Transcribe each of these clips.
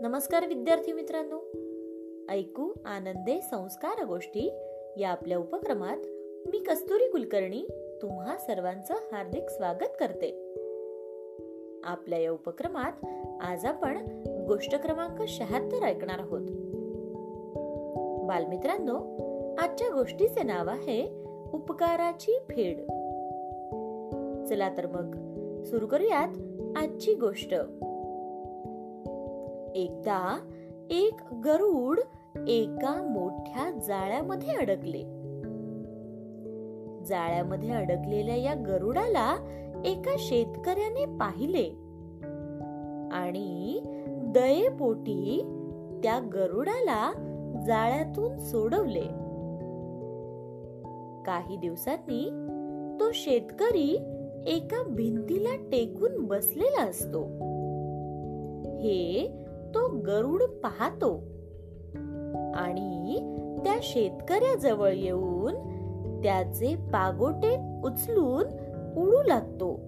नमस्कार विद्यार्थी मित्रांनो. ऐकू आनंदे संस्कार गोष्टी या आपल्या उपक्रमात मी कस्तुरी कुलकर्णी तुम्हा सर्वांचं हार्दिक स्वागत करते. आपल्या या उपक्रमात आज आपण गोष्ट क्रमांक शहात्तर ऐकणार आहोत. बालमित्रांनो आजच्या गोष्टीचे नाव आहे उपकाराची फेड. चला तर मग सुरू करूयात आजची गोष्ट. एकदा एक गरुड एका मोठ्या जाळ्यामध्ये अडकले. जाळ्यामध्ये अडकलेल्या या गरुडाला एका शेतकऱ्याने पाहिले. आणि दयेपोटी त्या गरुडाला जाळ्यातून सोडवले. काही दिवसांनी तो शेतकरी एका भिंतीला टेकून बसलेला असतो. हे तो गरुड पाहतो. आणि त्या शेतकऱ्याजवळ येऊन त्याचे पागोटे उचलून उडू लागतो.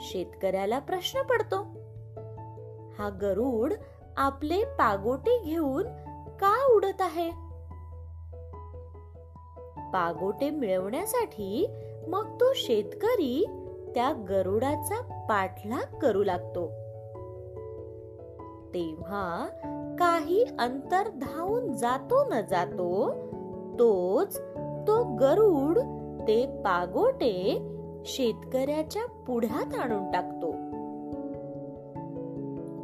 शेतकऱ्याला प्रश्न पडतो हा गरुड आपले पागोटे घेऊन का उडत आहे? पागोटे मिळवण्यासाठी मग तो शेतकरी त्या गरुडाचा पाठलाग करू लागतो. तेव्हा काही अंतर धावून जातो न जातो तोच तो गरुड ते पागोटे शेतकऱ्याच्या पुढ्यात आणून टाकतो.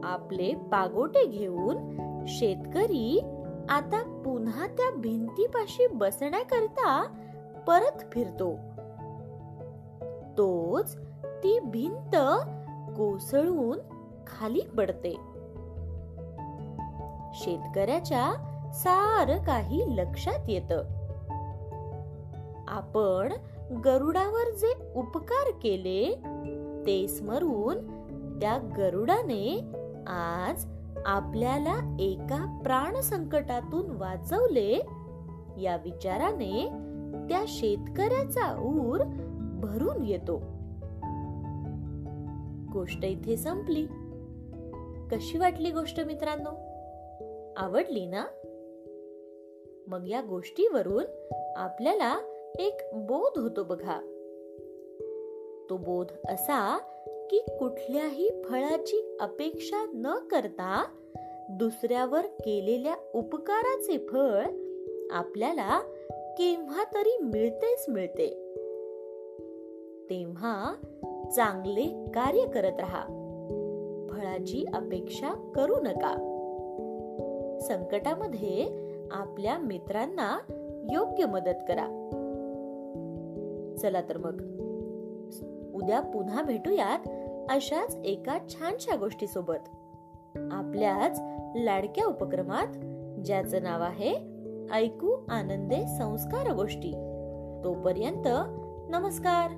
आपले पागोटे घेऊन शेतकरी आता पुन्हा त्या भिंतीपाशी बसण्याकरिता परत फिरतो. तोच ती भिंत कोसळून खाली पडते. शेतकऱ्याच्या सार काही लक्षात येत. आपण गरुडावर जे उपकार केले ते स्मरून त्या गरुडाने आज आपल्याला एका प्राण संकटातून वाचवले. या विचाराने त्या शेतकऱ्याचा ऊर भरून येतो. गोष्ट इथे संपली. कशी वाटली गोष्ट मित्रांनो? आवडली ना? मग या गोष्टीवरून आपल्याला एक बोध होतो बघा. तो बोध असा की कुठल्याही फळाची अपेक्षा न करता दुसऱ्यावर केलेल्या उपकाराचे फळ आपल्याला केव्हा तरी मिळतेच मिळते. तेव्हा चांगले कार्य करत राहा. फळाची अपेक्षा करू नका. संकटामध्ये आपल्या मित्रांना योग्य मदत करा. चला तर मग. उद्या पुन्हा भेटूयात अशाच एका छानशा गोष्टी सोबत आपल्याच लाडक्या उपक्रमात ज्याचं नाव आहे ऐकू आनंदे संस्कार गोष्टी. तोपर्यंत नमस्कार.